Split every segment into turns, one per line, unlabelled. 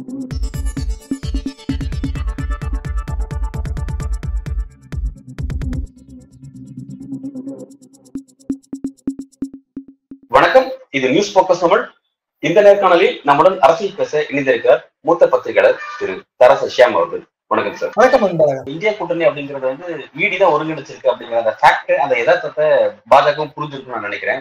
வணக்கம். இது news focus Tamil. இந்த நேர்காணலில் நம்முடன் அரசியல் பேச இணைந்திருக்கிறார் மூத்த பத்திரிகையாளர் திரு தரச ஷியாம் அவர்கள். வணக்கம் சார்
வணக்கம்
இந்தியா கூட்டணி அப்படிங்கிறது வந்து ஈடி தான் ஒருங்கிணைச்சிருக்கு அப்படிங்கிற அந்த ஃபேக்ட் அந்த யதார்த்தத்தை பாஜகவும் புரிஞ்சிருக்குன்னு நான் நினைக்கிறேன்.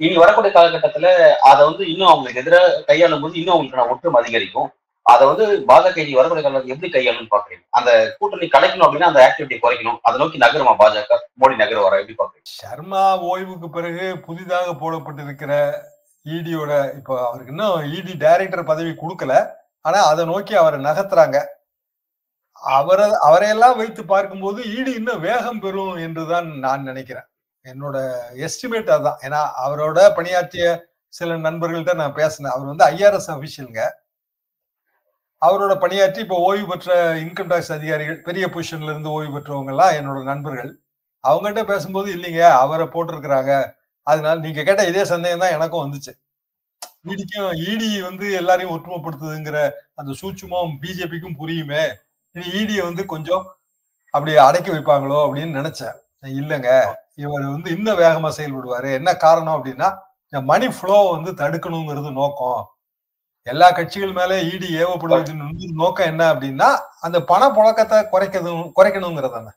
இனி வரக்கூடிய காலகட்டத்துல அதை வந்து இன்னும் அவங்களுக்கு எதிராக கையாளும் போது இன்னும் அவங்களுக்கு ஒற்றும் அதிகரிக்கும். அதை வந்து பாஜக இனி வரக்கூடிய காலத்தில் எப்படி கையாளும்னு பாக்குறீங்க அந்த கூட்டணி கலைக்கணும் அப்படின்னா அந்த ஆக்டிவிட்டி குறைக்கணும். அதை நோக்கி நகருமா பாஜக? மோடி நகர் வர எப்படி பாக்குறீங்க
சர்மா ஓய்வுக்கு பிறகு புதிதாக போடப்பட்டிருக்கிற இடியோட இப்போ அவருக்கு இன்னும் இடி டைரக்டர் பதவி கொடுக்கல. ஆனா அதை நோக்கி அவரை நகர்த்துறாங்க. அவரை அவரையெல்லாம் வைத்து பார்க்கும்போது ஈடி இன்னும் வேகம் பெறும் என்றுதான் நான் நினைக்கிறேன். என்னோட எஸ்டிமேட் அதுதான் ஏன்னா அவரோட பணியாற்றிய சில நண்பர்கள்ட்ட நான் பேசினேன். அவர் வந்து ஐஆர்எஸ் அபிஷியலுங்க அவரோட பணியாற்றி இப்போ ஓய்வு பெற்ற இன்கம் டாக்ஸ் அதிகாரிகள் பெரிய பொசிஷன்ல இருந்து ஓய்வு பெற்றவங்க எல்லாம் என்னோட நண்பர்கள். அவங்ககிட்ட பேசும்போது இல்லைங்க அவரை போட்டிருக்கிறாங்க. அதனால நீங்க கேட்ட இதே சந்தேகம் தான் எனக்கும் வந்துச்சு. ஈடிக்கும் ஈடி வந்து எல்லாரையும் ஒற்றுமைப்படுத்துதுங்கிற அந்த சூட்சுமம் பிஜேபிக்கும் புரியுமே. இனி இடியை வந்து கொஞ்சம் அப்படி அடக்கி வைப்பாங்களோ அப்படின்னு நினைச்சேன். இல்லைங்க. இவர் வந்து இன்னும் வேகமா செயல்படுவாரு. என்ன காரணம் அப்படின்னா இந்த மணி ஃப்ளோ வந்து தடுக்கணுங்கிறது நோக்கம். எல்லா கட்சிகள் மேல ஈடி ஏவப்படுவதன் நோக்கம் என்ன அப்படின்னா அந்த பண புழக்கத்தை குறைக்கிறது குறைக்கணுங்கிறதான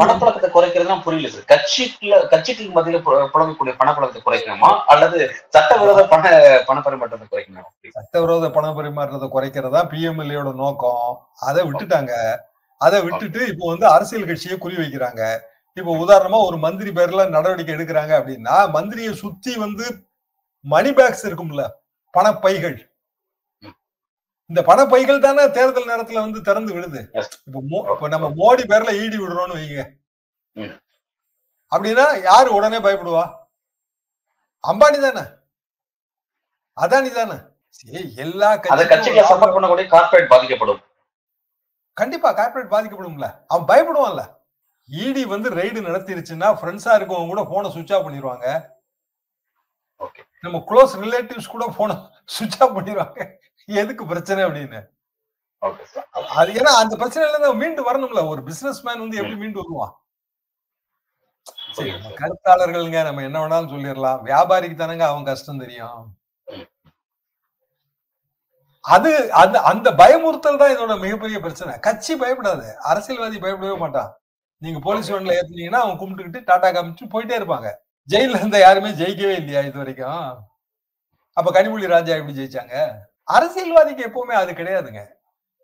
பணப்பழக்கத்தை குறைக்கிறதுலாம் புரியல சார். கட்சிக்குள்ள கட்சிக்கு மத்தியில புழங்கக்கூடிய பணப்பழக்கத்தை குறைக்கணுமா? அல்லது சட்டவிரோத பண பண பரிமாற்றத்தை குறைக்கணுமா?
சட்டவிரோத பண பரிமாற்றத்தை குறைக்கிறதா பிஎம்எல்ஏட நோக்கம்? அதை விட்டுட்டாங்க. அதை விட்டுட்டு இப்போ வந்து அரசியல் கட்சியை குறி வைக்கிறாங்க. இப்போ உதாரணமா ஒரு மந்திரி பேர்ல நடவடிக்கை எடுக்கிறாங்க அப்படின்னா மந்திரியை சுத்தி வந்து மணி பேக்ஸ் இருக்கும்ல. பணப்பைகள். இந்த பணப்பைகள் தானே தேர்தல் நேரத்துல வந்து திறந்து விடுது. இப்போ நம்ம மோடி பேர்ல ஈடி விடுறோம்னு வைங்க. அப்படின்னா யாரு உடனே பயப்படுவா? அம்பானி தானே. அதானி தானே. எல்லா
கார்பரேட் பாதிக்கப்படும்.
கண்டிப்பா கார்பரேட் பாதிக்கப்படும்ல. அவன் பயப்படுவான்ல. இடி வந்து ரெய்டு நடத்திருச்சுன்னா ஃப்ரெண்ட்ஸா இருக்கவங்க கூட போனை சுவிட்ச் ஆஃப் பண்ணிடுவாங்க நம்ம க்ளோஸ் ரிலேட்டிவ்ஸ் கூட போனை சுவிட்ச் ஆஃப் பண்ணிடுவாங்க. எதுக்கு பிரச்சனை அப்படின்னு? அது ஏன்னா அந்த பிரச்சனையில இருந்து மீண்டு வரணும்ல. ஒரு பிசினஸ் மேன் வந்து எப்படி மீண்டு வருவான்? சரி கருத்தாளர்கள்ங்க நம்ம என்ன வேணாலும் சொல்லிடலாம். வியாபாரிக்கு தானங்க அவன் கஷ்டம் தெரியும். அது அந்த அந்த பயமுறுத்தல் தான் இதோட மிகப்பெரிய பிரச்சனை. கட்சி பயப்படாது. அரசியல்வாதி பயப்படவே மாட்டான். நீங்க போலீஸ் வேன்ல ஏத்துனீங்கன்னா அவன் கும்பிட்டுக்கிட்டு டாடா காமிச்சு போயிட்டே இருப்பாங்க. ஜெயில இருந்த யாருமே ஜெயிக்கவே இல்லையா இது வரைக்கும்? அப்ப கனிமொழி ராஜா எப்படி ஜெயிச்சாங்க? அரசியல்வாதிக்கு எப்பவுமே அது கிடையாதுங்க.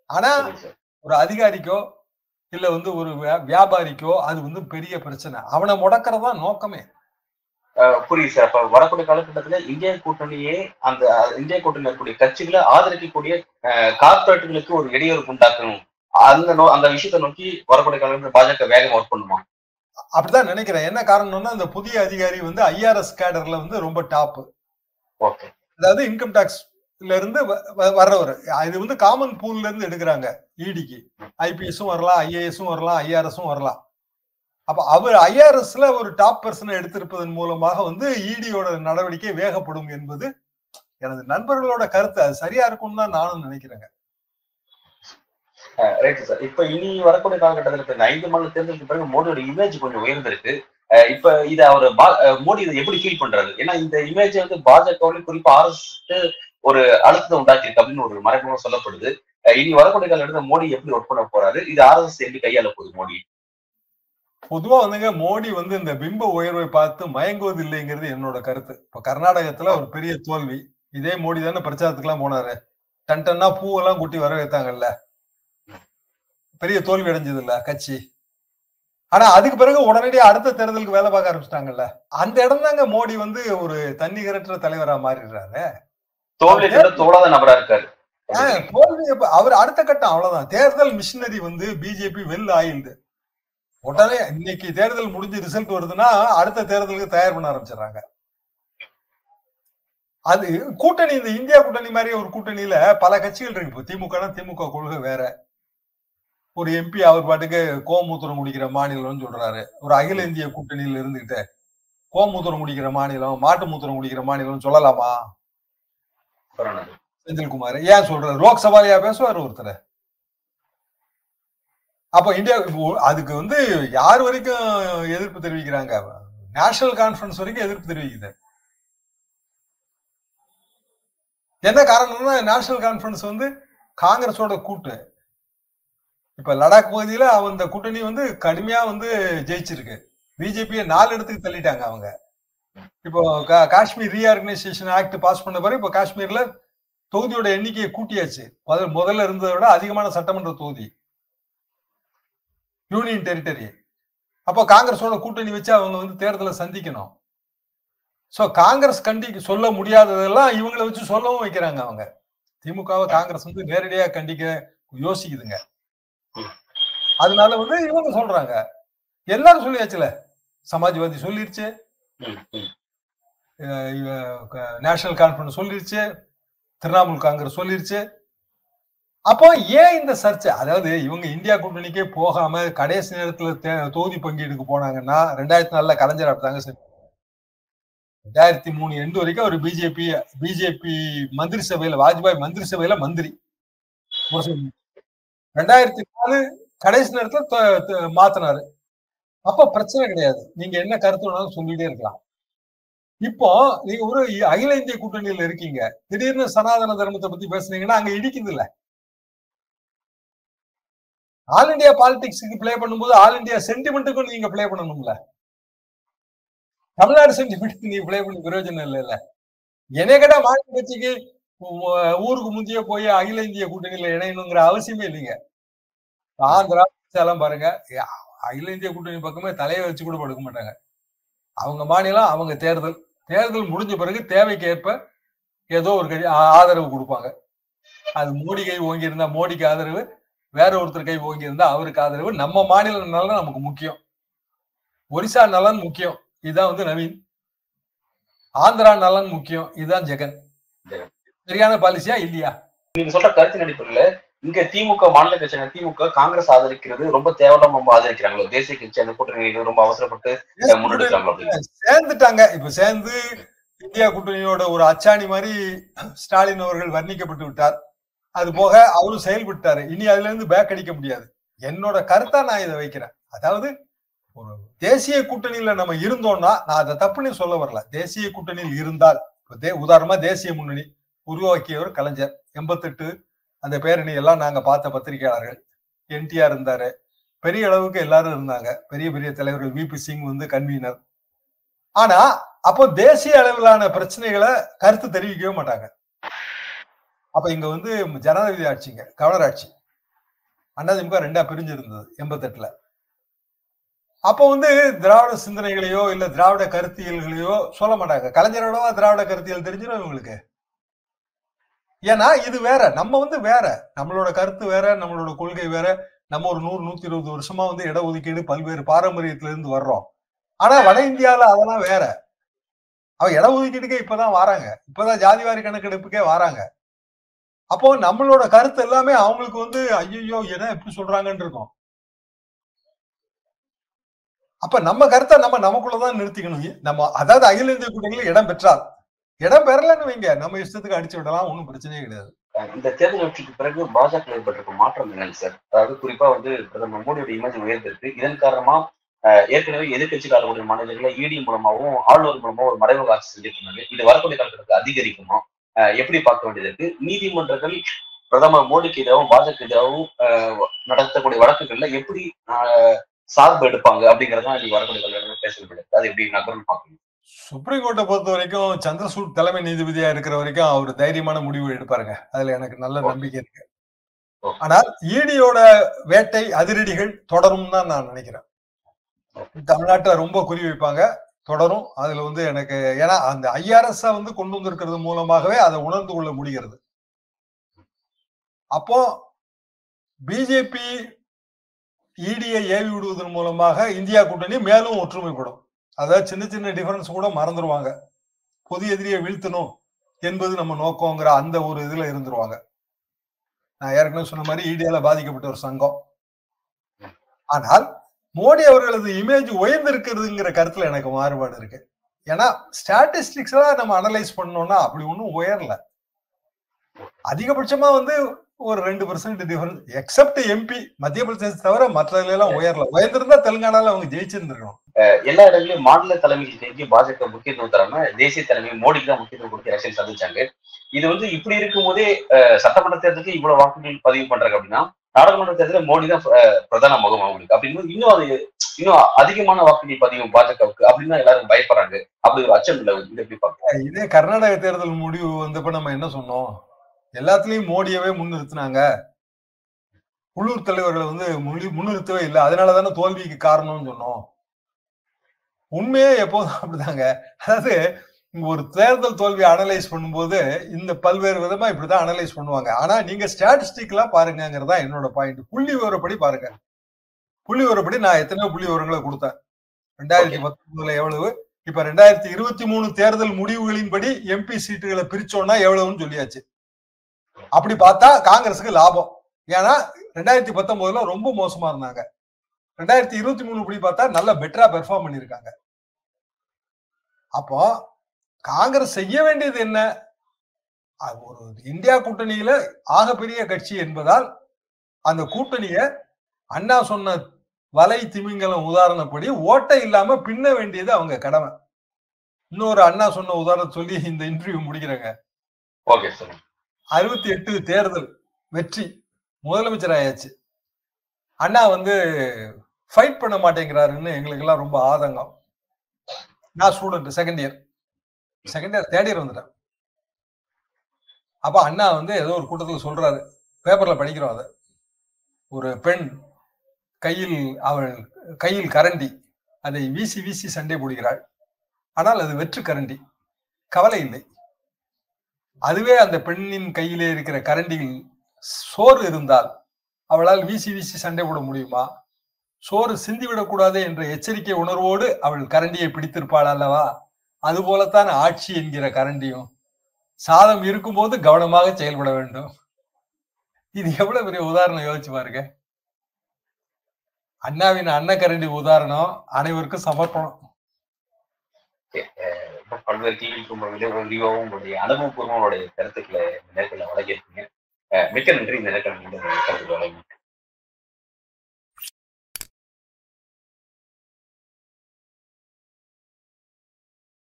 ஆனா ஒரு அதிகாரிக்கோ இல்ல வந்து ஒரு வியா- வியாபாரிக்கோ அது வந்து பெரிய பிரச்சனை. அவனை முடக்கிறது நோக்கமே.
புரியுது சார். அப்ப வரக்கூடிய காலகட்டத்துல இந்திய கூட்டணியே அந்த இந்திய கூட்டணியில் இருக்கக்கூடிய கட்சிகளை ஆதரிக்கக்கூடிய அஹ், கார்ப்பரேட்டுகளுக்கு ஒரு இடையூறு உண்டாக்கணும். அந்த அந்த விஷயத்தை நோக்கி வரக்கூடிய காலகட்டத்தில் பாஜக வேகமா ஒர்க் பண்ணுமா?
அப்படிதான் நினைக்கிறேன். என்ன காரணம்னா அந்த புதிய அதிகாரி வந்து ஐஆர்எஸ் கேடர்ல வந்து ரொம்ப டாப் அதாவது இன்கம் டாக்ஸ்ல இருந்து வர்றவர். இது வந்து காமன் பூல்ல இருந்து எடுக்கிறாங்க இடிக்கு ஐபிஎஸும் வரலாம் ஐஏஎஸும் வரலாம் ஐஆர்எஸும் வரலாம். அப்ப அவர் ஐஆர்எஸ்ல ஒரு டாப் பர்சனை எடுத்திருப்பதன் மூலமாக வந்து இடியோட நடவடிக்கை வேகப்படும் என்பது எனது நண்பர்களோட கருத்து. அது சரியா இருக்கும்னு தான் நானும் நினைக்கிறேங்க.
ரைட் சார் இப்ப இனி வரக்கூடிய காலகட்டத்தில் இப்ப ஐந்து மாநில தேர்தலுக்கு பிறகு மோடியோட இமேஜ் கொஞ்சம் உயர்ந்திருக்கு. இப்ப இத அவர் மோடி இதை எப்படி ஃபீல் பண்றாரு? ஏன்னா இந்த இமேஜ் வந்து பாஜகவுல குறிப்பா ஆர்எஸ் ஒரு அழுத்தத்தை உண்டாக்கியிருக்கு அப்படின்னு ஒரு மறைமுகமா சொல்லப்படுது. இனி வரக்கூடிய காலகட்டத்தில் மோடி எப்படி ஒர்க் பண்ண போறாரு? இது ஆர்எஸ் எப்படி கையாள போகுது மோடி?
பொதுவா வந்துங்க மோடி வந்து இந்த பிம்ப உயர்வை பார்த்து மயங்குவது இல்லைங்கிறது என்னோட கருத்து. இப்ப கர்நாடகத்துல ஒரு பெரிய தோல்வி. இதே மோடி தானே பிரச்சாரத்துக்குலாம் போனாரு. டன் டன்னா பூவெல்லாம் கூட்டி வர வைத்தாங்கல்ல பெரிய தோல்வி அடைஞ்சது இல்ல கட்சி. ஆனா அதுக்கு பிறகு உடனடியா அடுத்த தேர்தலுக்கு வேலை பார்க்க ஆரம்பிச்சிட்டாங்கல்ல. அந்த இடம் தாங்க மோடி வந்து ஒரு தன்னிகரற்ற தலைவரா மாறிடுறாரு.
தோல்வி நபரா இருக்காரு.
அவர் அடுத்த கட்டம் அவ்வளவுதான். தேர்தல் மிஷினரி வந்து பிஜேபி வெல் ஆயில்டு. உடனே இன்னைக்கு தேர்தல் முடிஞ்சு ரிசல்ட் வருதுன்னா அடுத்த தேர்தலுக்கு தயார் பண்ண ஆரம்பிச்சிடுறாங்க. அது கூட்டணி இந்த இந்தியா கூட்டணி மாதிரி ஒரு கூட்டணியில பல கட்சிகள் இருக்கு. இப்போ திமுக திமுக கொள்கை வேற. ஒரு எம்பி அவர் பாட்டுக்கு கோமூத்திரம் குடிக்கிற மாநிலம்னு சொல்றாரு. ஒரு அகில இந்திய கூட்டணியில இருந்துகிட்டு கோமூத்திரம் குடிக்கிற மாநிலம் மாட்டு மூத்திரம் குடிக்கிற மாநிலம் சொல்லலாமா? செந்தில்குமார் ஏன் சொல்றாரு? லோக்சபாலையா பேசுவார் ஒருத்தர். அப்ப இந்தியா அதுக்கு வந்து யார் வரைக்கும் எதிர்ப்பு தெரிவிக்கிறாங்க? நேஷனல் கான்பரன்ஸ் வரைக்கும் எதிர்ப்பு தெரிவிக்குது. என்ன காரணம்னா நேஷனல் கான்பரன்ஸ் வந்து காங்கிரஸோட கூட்டு. இப்ப லடாக் பகுதியில அந்த கூட்டணி வந்து கடுமையா வந்து ஜெயிச்சிருக்கு. பிஜேபியை நாலு இடத்துக்கு தள்ளிட்டாங்க அவங்க. இப்போ காஷ்மீர் ரீஆர்கனைசேஷன் ஆக்ட் பாஸ் பண்ண பிறகு இப்போ காஷ்மீர்ல தொகுதியோட எண்ணிக்கையை கூட்டியாச்சு. முதல்ல இருந்ததை விட அதிகமான சட்டமன்ற தொகுதி. யூனியன் டெரிட்டரி அப்போ காங்கிரஸோட கூட்டணி வச்சு அவங்க வந்து தேர்தலை சந்திக்கணும். சோ காங்கிரஸ் கண்டி சொல்ல முடியாததெல்லாம் இவங்களை வச்சு சொல்லவும் வைக்கிறாங்க அவங்க. திமுகவை காங்கிரஸ் வந்து நேரடியாக கண்டிக்க யோசிக்குதுங்க. அதனால வந்து இவங்க சொல்றாங்க. எல்லாரும் சொல்லியாச்சுல. சமாஜ்வாதி சொல்லிருச்சு. நேஷனல் கான்பரன்ஸ் சொல்லிருச்சு. திரிணாமுல் காங்கிரஸ் சொல்லிருச்சு. அப்போ ஏன் இந்த சர்ச்சை? அதாவது இவங்க இந்தியா கூட்டணிக்கே போகாம கடைசி நேரத்துல தொகுதி பங்கீடுக்கு போனாங்கன்னா ரெண்டாயிரத்தி நாலுல கலைஞர் அப்படிதாங்க ரெண்டாயிரத்தி மூணு எண்டு வரைக்கும் அவர் பிஜேபி பிஜேபி மந்திரி சபையில வாஜ்பாய் மந்திரி சபையில மந்திரி. ரெண்டாயிரத்தி நாலு கடைசி நேரத்துல மாத்தினாரு. அப்ப பிரச்சனை கிடையாது. நீங்க என்ன கருத்து வேணாலும் சொல்லிட்டே இருக்கலாம். இப்போ நீங்க ஒரு அகில இந்திய கூட்டணியில இருக்கீங்க. திடீர்னு சனாதன தர்மத்தை பத்தி பேசுனீங்கன்னா அங்க இடிக்குது இல்ல. ஆல் இண்டியா பாலிடிக்ஸுக்கு பிளே பண்ணும்போது ஆல் இண்டியா சென்டிமெண்ட்டுக்கும் நீங்க பிளே பண்ணணும்ல. தமிழ்நாடு சென்டிமெண்ட் நீங்க பிளே பண்ணி பிரயோஜனம் இல்லை இல்ல. என்னை கேட்டா மாநில கட்சிக்கு ஊருக்கு முந்தைய போய் அகில இந்திய கூட்டணியில இணையணுங்கிற அவசியமே இல்லைங்க. ஆந்திரா எல்லாம் பாருங்க. அகில இந்திய கூட்டணி பக்கமே தலையை வச்சு கூட படுக்க மாட்டாங்க. அவங்க மாநிலம் அவங்க தேர்தல். தேர்தல் முடிஞ்ச பிறகு தேவைக்கு ஏற்ப ஏதோ ஒரு கட்சி ஆதரவு கொடுப்பாங்க. அது மோடி கை ஓங்கி இருந்தா மோடிக்கு ஆதரவு வேற ஒருத்தர் கை ஓங்கி இருந்தா அவருக்கு ஆதரவு. நம்ம மாநில நலன் நமக்கு முக்கியம். ஒரிசா நலன் முக்கியம். இதுதான் வந்து நவீன். ஆந்திரா நலன் முக்கியம். இதுதான் ஜெகன். சரியான பாலிசியா இல்லையா?
நீங்க சொல்ற கருத்து அடிப்படையில இங்க திமுக மாநில கட்சியான திமுக காங்கிரஸ் ஆதரிக்கிறது ரொம்ப தேவையில்லாம ரொம்ப ஆதரிக்கிறாங்களோ? தேசிய கட்சி அந்த கூட்டணி ரொம்ப அவசரப்பட்டு முன்னெடுக்கிறாங்களோ
சேர்ந்துட்டாங்க. இப்ப சேர்ந்து இந்தியா கூட்டணியோட ஒரு அச்சாணி மாதிரி ஸ்டாலின் அவர்கள் வர்ணிக்கப்பட்டு விட்டார். அது போக அவரும் செயல்பட்டாரு. இனி அதுல இருந்து பேக் அடிக்க முடியாது. என்னோட கருத்தா நான் இதை வைக்கிறேன். அதாவது ஒரு தேசிய கூட்டணியில நம்ம இருந்தோம்னா நான் அதை தப்புன்னு சொல்ல வரல. தேசிய கூட்டணியில் இருந்தால் உதாரணமா தேசிய முன்னணி உருவாக்கியவர் கலைஞர் எண்பத்தெட்டு அந்த பேரணி எல்லாம் நாங்க பார்த்த பத்திரிகையாளர்கள். என்டிஆர் இருந்தாரு. பெரிய அளவுக்கு எல்லாரும் இருந்தாங்க. பெரிய பெரிய தலைவர்கள் விபி சிங் வந்து கன்வீனர். ஆனா அப்போ தேசிய அளவிலான பிரச்சனைகளை கருத்து தெரிவிக்கவே மாட்டாங்க. அப்ப இங்க வந்து ஜனாதிபதி ஆட்சிங்க கவர்னர் ஆட்சி. அதிமுக ரெண்டா பிரிஞ்சிருந்தது எண்பத்தெட்டுல. அப்போ வந்து திராவிட சிந்தனைகளையோ இல்ல திராவிட கருத்தியல்களையோ சொல்ல மாட்டாங்க. கலைஞரோடவா திராவிட கருத்தியல் தெரிஞ்சிடும் இவங்களுக்கு. ஏன்னா இது வேற. நம்ம வந்து வேற. நம்மளோட கருத்து வேற நம்மளோட கொள்கை வேற. நம்ம ஒரு நூறு நூத்தி இருபது வருஷமா வந்து இடஒதுக்கீடு பல்வேறு பாரம்பரியத்துல இருந்து வர்றோம். ஆனா வட இந்தியாவில அதெல்லாம் வேற. அவ இடஒதுக்கீட்டுக்கே இப்பதான் வராங்க. இப்பதான் ஜாதிவாரி கணக்கெடுப்புக்கே வராங்க. அப்போ நம்மளோட கருத்து எல்லாமே அவங்களுக்கு வந்து ஐயோ என்ன எப்படி சொல்றாங்கன்னு இருக்கும். அப்ப நம்ம கருத்தை நம்ம நமக்குள்ளதான் நிறுத்திக்கணும். நம்ம அதாவது அகில இந்திய கூட்டங்களில் இடம் பெற்றார் இடம் பெறலன்னு வைங்க. நம்ம இஷ்டத்துக்கு அடிச்சு விடலாம் ஒன்றும் பிரச்சனையே கிடையாது.
இந்த தேர்தல் வெற்றிக்கு பிறகு பாஜக ஏற்பட்டிருக்க மாற்றம் என்னன்னு சார்? அதாவது குறிப்பா வந்து பிரதமர் மோடியோட இமேஜ் உயர்ந்திருக்கு. இதன் காரணமா ஏற்கனவே எதிர்கட்சிக்காரர்களுடைய மாநிலங்களை இடி மூலமாகவும் ஆளுநர் மூலமா ஒரு மறைமுக ஆட்சி செஞ்சுட்டு இருந்தாங்க இது வரக்கூடிய காலத்துக்கு அதிகரிக்குமா? எப்படி பார்க்க வேண்டியது இருக்கு? நீதிமன்றங்கள் பிரதமர் மோடிக்கு எதிராகவும் பாஜக எதிராகவும் நடத்தக்கூடிய வழக்குகள்ல எப்படி சார்பு எடுப்பாங்க அப்படிங்கறதான் இன்னைக்கு வரக்கூடிய காலத்தில் பேசப்படுது அது எப்படி நகரம் பார்க்கணும்.
சுப்ரீம் கோர்ட்டை பொறுத்த வரைக்கும் சந்திரசூட் தலைமை நீதிபதியா இருக்கிற வரைக்கும் அவர் தைரியமான முடிவு எடுப்பாருங்க. அதுல எனக்கு நல்ல நம்பிக்கை இருக்கு. ஆனால் ஈடியோட வேட்டை அதிரடிகள் தொடரும் தான் நான் நினைக்கிறேன். தமிழ்நாட்டுல ரொம்ப குறி வைப்பாங்க. தொடரும். அதுல வந்து எனக்கு ஏன்னா அந்த ஐஆர்எஸ் வந்து கொண்டு வந்திருக்கிறது மூலமாகவே அதை உணர்ந்து கொள்ள முடிகிறது. அப்போ பிஜேபி இடியை ஏவி விடுவதன் மூலமாக இந்தியா கூட்டணி மேலும் ஒற்றுமைப்படும். அதாவது சின்ன சின்ன டிஃபரன்ஸ் கூட மறந்துடுவாங்க பொது எதிரியை வீழ்த்தணும் என்பது நம்ம நோக்கங்கிற அந்த ஒரு இதுல இருந்துருவாங்க. நான் ஏற்கனவே சொன்ன மாதிரி இடியால பாதிக்கப்பட்ட ஒரு சங்கம். ஆனால் மோடி அவர்களது இமேஜ் உயர்ந்திருக்கிறதுங்கிற கருத்துல எனக்கு மாறுபாடு இருக்கு. ஏன்னா ஸ்டாட்டிஸ்டிக்ஸ் நம்ம அனலைஸ் பண்ணோம்னா அப்படி ஒன்றும் உயரல. அதிகபட்சமா வந்து ஒரு ரெண்டு பர்சன்ட் டிஃபரன்ஸ் எக்ஸப்ட் எம்பி மத்திய பிரதேசம் தவிர மற்றதுல எல்லாம் உயரல. உயர்ந்திருந்தா தெலுங்கானால அவங்க ஜெயிச்சிருந்திருக்கணும்.
எல்லா இடங்களிலும் மாநில தலைமைக்கு பாஜக முக்கியத்துவம் தராம தேசிய தலைமை மோடிக்கு தான் முக்கியத்துவம் கொடுத்து அரசியல் சந்திச்சாங்க. இது வந்து இப்படி இருக்கும் போதே சட்டமன்ற தேர்தலுக்கு இவ்வளவு வாக்குகள் பதிவு பண்றாங்க அப்படின்னா நாடாளுமன்ற தேர்தலில் மோடி தான் பிரதான முகம் அவங்களுக்கு அப்படின்னு இன்னும் அது இன்னும் அதிகமான வாக்குகள் பதிவு பாஜகவுக்கு அப்படின்னு எல்லாரும் பயப்படுறாங்க. அப்படி ஒரு அச்சம் இல்லை. இது எப்படி பாக்குறாங்க
இதே கர்நாடக தேர்தல் முடிவு வந்தப்ப நம்ம என்ன சொன்னோம்? எல்லாத்துலயும் மோடியவே முன்னிறுத்தினாங்க. உள்ளூர் தலைவர்களை வந்து முன்னி- முன்னிறுத்தவே இல்லை. அதனால தானே தோல்விக்கு காரணம்னு சொன்னோம். உண்மையே எப்போதும் அப்படிதாங்க. அதாவது ஒரு தேர்தல் தோல்வியை அனலைஸ் பண்ணும்போது இந்த பல்வேறு விதமா இப்படிதான் அனலைஸ் பண்ணுவாங்க. ஆனா நீங்க ஸ்டாட்டிஸ்டிக் எல்லாம் பாருங்கிறதா என்னோட பாயிண்ட் புள்ளி விவரப்படி பாருங்க. புள்ளி விவரப்படி நான் எத்தனையோ புள்ளி விவரங்களை கொடுத்தேன். ரெண்டாயிரத்தி பத்தொன்பதுல எவ்வளவு? இப்ப ரெண்டாயிரத்தி இருபத்தி மூணு தேர்தல் முடிவுகளின்படி எம்பி சீட்டுகளை பிரிச்சோம்னா எவ்வளவுன்னு சொல்லியாச்சு. அப்படி பார்த்தா காங்கிரஸுக்கு லாபம். ஏன்னா ரெண்டாயிரத்தி பத்தொன்பதுல ரொம்ப மோசமா இருந்தாங்க. ரெண்டாயிரத்தி இருபத்தி மூணு இப்படி பார்த்தா நல்லா பெட்டரா பெர்ஃபார்ம் பண்ணிருக்காங்க அப்போ காங்கிரஸ் செய்ய வேண்டியது என்ன? ஒரு இந்தியா கூட்டணியில ஆகப்பெரிய கட்சி என்பதால் அந்த கூட்டணிய அண்ணா சொன்ன வலை திமிங்கலம் உதாரணப்படி ஓட்டை இல்லாம பின்ன வேண்டியது அவங்க கடமை. இன்னொரு அண்ணா சொன்ன உதாரணம் சொல்லி இந்த இன்டர்வியூ முடிக்கிறேங்க.
ஓகே சார்
அறுபத்தி எட்டு தேர்தல் வெற்றி முதலமைச்சர் ஆயாச்சு அண்ணா வந்து ஃபைட் பண்ண மாட்டேங்கிறாருன்னு எங்களுக்கு எல்லாம் ரொம்ப ஆதங்கம். நான் student second year second year third year வந்துட்டேன். அப்ப அண்ணா வந்து ஏதோ ஒரு கூட்டத்தில் சொல்றாரு. பேப்பர்ல படிக்கிறோம் அதை. ஒரு பெண் கையில் அவள் கையில் கரண்டி. அதை வீசி வீசி சண்டை போடுகிறாள். ஆனால் அது வெற்று கரண்டி. கவலை இல்லை. அதுவே அந்த பெண்ணின் கையிலே இருக்கிற கரண்டியில் சோறு இருந்தால் அவளால் வீசி வீசி சண்டை போட முடியுமா? சோறு சிந்திவிடக்கூடாது என்ற எச்சரிக்கை உணர்வோடு அவள் கரண்டியை பிடித்திருப்பாள் அல்லவா? அதுபோலத்தான் ஆட்சி என்கிற கரண்டியும். சாதம் இருக்கும்போது கவனமாக செயல்பட வேண்டும். இது எவ்வளவு பெரிய உதாரணம் யோசிச்சு பாருங்க. அண்ணாவின் அன்ன கரண்டி உதாரணம் அனைவருக்கும் சமர்ப்பணம்.
பல்வேறு டிவிக்கும் விரிவாகவும் உங்களுடைய அனுபவபூர்வம் உங்களுடைய கருத்துக்களை இந்த நேரத்தில் வழங்கியிருக்கீங்க. மிக்க நன்றி. இந்த நேரத்தில் கருத்துக்களை வழங்கி